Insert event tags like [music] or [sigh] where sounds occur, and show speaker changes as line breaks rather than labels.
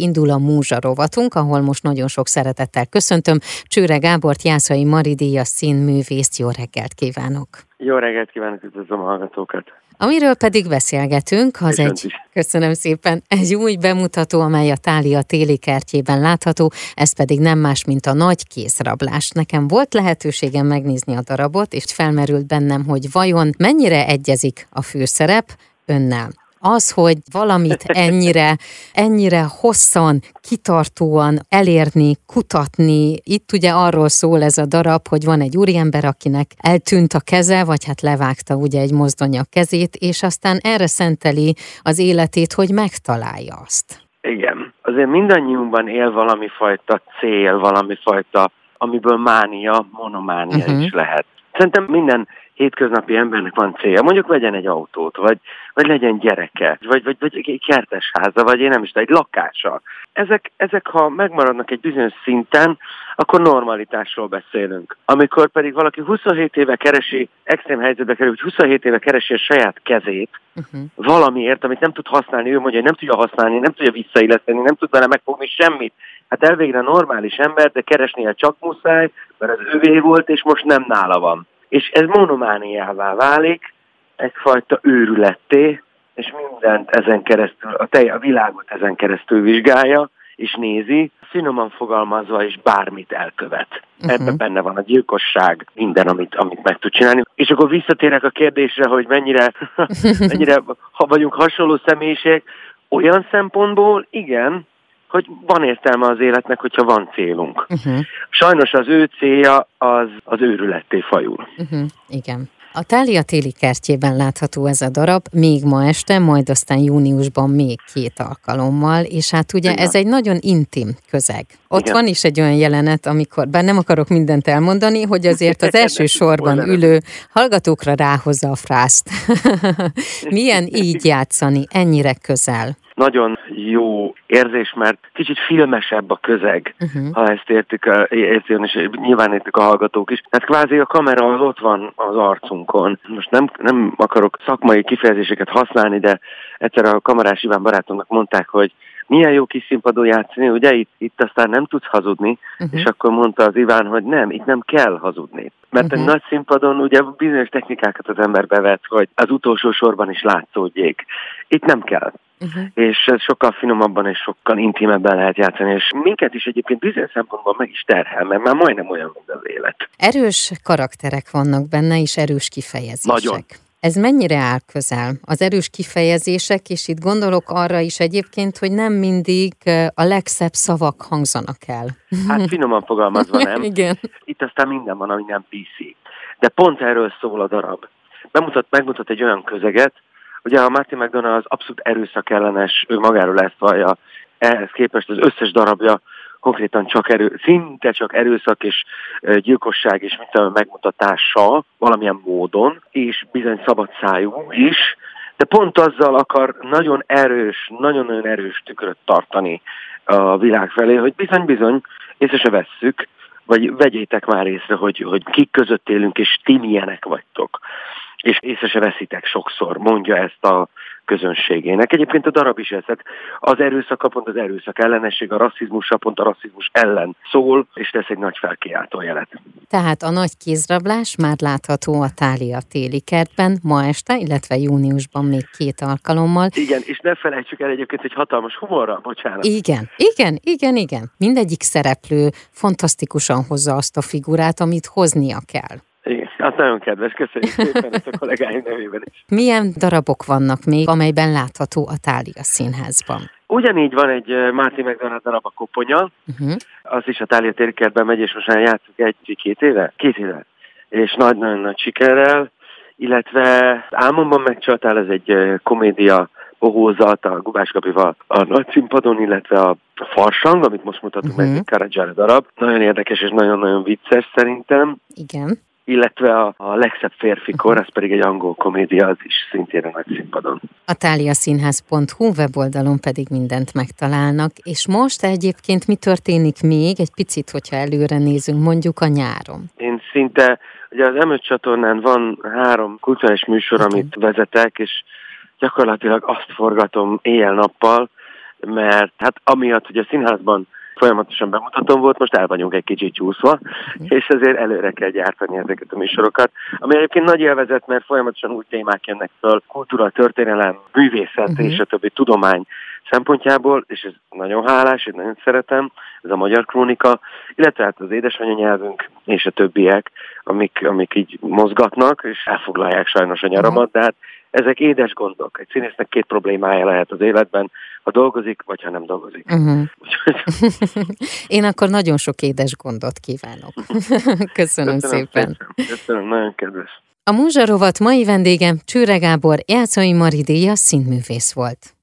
indul a Múzsa rovatunk, ahol most nagyon sok szeretettel köszöntöm Csőre Gábort, Jászai Maridíjas színművészt. Jó reggelt kívánok!
Jó reggelt kívánok, üdvözlöm a hallgatókat!
Amiről pedig beszélgetünk, az egy, köszönöm szépen, egy új bemutató, amely a Tália téli kertjében látható, ez pedig nem más, mint a nagy kézrablás. Nekem volt lehetőségem megnézni a darabot, és felmerült bennem, hogy vajon mennyire egyezik a főszerep önnel az, hogy valamit ennyire, ennyire hosszan, kitartóan elérni, kutatni. Itt ugye arról szól ez a darab, hogy van egy úriember, akinek eltűnt a keze, vagy hát levágta ugye egy mozdony a kezét, és aztán erre szenteli az életét, hogy megtalálja azt.
Igen. Azért mindannyiunkban él valami fajta cél, valami fajta, amiből mánia, monománia uh-huh. is lehet. Szerintem minden hétköznapi embernek van célja, mondjuk vegyen egy autót, vagy, vagy legyen gyereke, vagy, vagy, vagy egy kertesháza, vagy én nem is, egy lakása. Ezek, ezek, ha megmaradnak egy bizonyos szinten, akkor normalitásról beszélünk. Amikor pedig valaki 27 éve keresi, extrém helyzetbe kerül, hogy 27 éve keresi a saját kezét uh-huh. valamiért, amit nem tud használni, ő mondja, hogy nem tudja használni, nem tudja visszailleszteni, nem tud vele megfogni semmit. Hát elvégre normális ember, de keresnie csak muszáj, mert az övé volt, és most nem nála van és ez monomániává válik, egyfajta őrületté, és mindent ezen keresztül, a, tej, a világot ezen keresztül vizsgálja, és nézi, finoman fogalmazva is bármit elkövet. Uh-huh. Ebben benne van a gyilkosság, minden, amit, amit meg tud csinálni. És akkor visszatérek a kérdésre, hogy mennyire, [laughs] mennyire ha vagyunk hasonló személyiség, olyan szempontból igen, hogy van értelme az életnek, hogyha van célunk. Uh-huh. Sajnos az ő célja az, az őrületté fajul.
Uh-huh. Igen. A Tália téli kertjében látható ez a darab, még ma este, majd aztán júniusban még két alkalommal, és hát ugye Igen. ez egy nagyon intim közeg. Ott Igen. van is egy olyan jelenet, amikor, bár nem akarok mindent elmondani, hogy azért az [laughs] első sorban ülő hallgatókra ráhozza a frászt. [laughs] Milyen így játszani, ennyire közel?
Nagyon jó érzés, mert kicsit filmesebb a közeg, uh-huh. ha ezt értik, értik, és nyilván értik a hallgatók is. Tehát kvázi a kamera az ott van az arcunkon. Most nem, nem akarok szakmai kifejezéseket használni, de egyszer a kamerás Iván barátomnak mondták, hogy milyen jó kis színpadon játszani, ugye itt, itt aztán nem tudsz hazudni, uh-huh. és akkor mondta az Iván, hogy nem, itt nem kell hazudni. Mert uh-huh. egy nagy színpadon ugye bizonyos technikákat az ember bevet, hogy az utolsó sorban is látszódjék. Itt nem kell uh-huh. és sokkal finomabban és sokkal intimebben lehet játszani, és minket is egyébként bizonyos szempontból meg is terhel, mert már majdnem olyan, mint az élet.
Erős karakterek vannak benne, és erős kifejezések.
Nagyon.
Ez mennyire áll közel? Az erős kifejezések, és itt gondolok arra is egyébként, hogy nem mindig a legszebb szavak hangzanak el.
Hát finoman fogalmazva [laughs] nem.
Igen.
Itt aztán minden van, ami nem PC. De pont erről szól a darab. Bemutat, megmutat egy olyan közeget, Ugye a Martin McDonald az abszolút erőszak ellenes, ő magáról ezt vallja, ehhez képest az összes darabja konkrétan csak erő, szinte csak erőszak és gyilkosság és mit megmutatása valamilyen módon, és bizony szabadszájú is, de pont azzal akar nagyon erős, nagyon-nagyon erős tükröt tartani a világ felé, hogy bizony-bizony, észre se vesszük, vagy vegyétek már észre, hogy, hogy kik között élünk, és ti milyenek vagytok és észre se veszitek sokszor, mondja ezt a közönségének. Egyébként a darab is ez, az erőszak pont az erőszak ellenesség, a rasszizmus pont a rasszizmus ellen szól, és tesz egy nagy felkiáltó jelet.
Tehát a nagy kézrablás már látható a Tália téli kertben ma este, illetve júniusban még két alkalommal.
Igen, és ne felejtsük el egyébként, hogy hatalmas humorra, bocsánat.
Igen, igen, igen, igen. Mindegyik szereplő fantasztikusan hozza azt a figurát, amit hoznia kell.
Az nagyon kedves, köszönjük szépen ezt a kollégáim nevében is.
Milyen darabok vannak még, amelyben látható a Tália színházban?
Ugyanígy van egy Márti McDonald darab a Koponya, uh-huh. az is a Tália térkertben megy, és most már játszunk egy-két éve? Két éve. És nagy-nagyon nagy sikerrel, illetve Álmomban megcsaltál, ez egy komédia bohózat a Gubás Gabival a nagy színpadon, illetve a Farsang, amit most mutatunk uh-huh. meg, egy Karadzsára darab. Nagyon érdekes és nagyon-nagyon vicces szerintem.
Igen
illetve a, a legszebb férfi kor, ez pedig egy angol komédia, az is szintén a nagy színpadon.
A táliaszínház.hu weboldalon pedig mindent megtalálnak, és most egyébként mi történik még, egy picit, hogyha előre nézünk, mondjuk a nyáron?
Én szinte, ugye az m csatornán van három kulturális műsor, okay. amit vezetek, és gyakorlatilag azt forgatom éjjel-nappal, mert hát amiatt, hogy a színházban folyamatosan bemutatom volt, most el vagyunk egy kicsit csúszva, mhm. és ezért előre kell gyártani ezeket a műsorokat, ami egyébként nagy élvezet, mert folyamatosan új témák jönnek föl, kultúra, történelem, művészet uh-huh. és a többi tudomány szempontjából, és ez nagyon hálás, én nagyon szeretem, ez a magyar krónika, illetve hát az édesanyanyelvünk és a többiek, amik, amik így mozgatnak, és elfoglalják sajnos a nyaramat, de hát ezek édes gondok. Egy színésznek két problémája lehet az életben, ha dolgozik, vagy ha nem dolgozik. Uh-huh. [laughs]
Én akkor nagyon sok édes gondot kívánok. [laughs] Köszönöm, Köszönöm szépen.
szépen. Köszönöm, nagyon kedves.
A Múzsarovat mai vendégem Csőre Gábor, Játszai Maridéja színművész volt.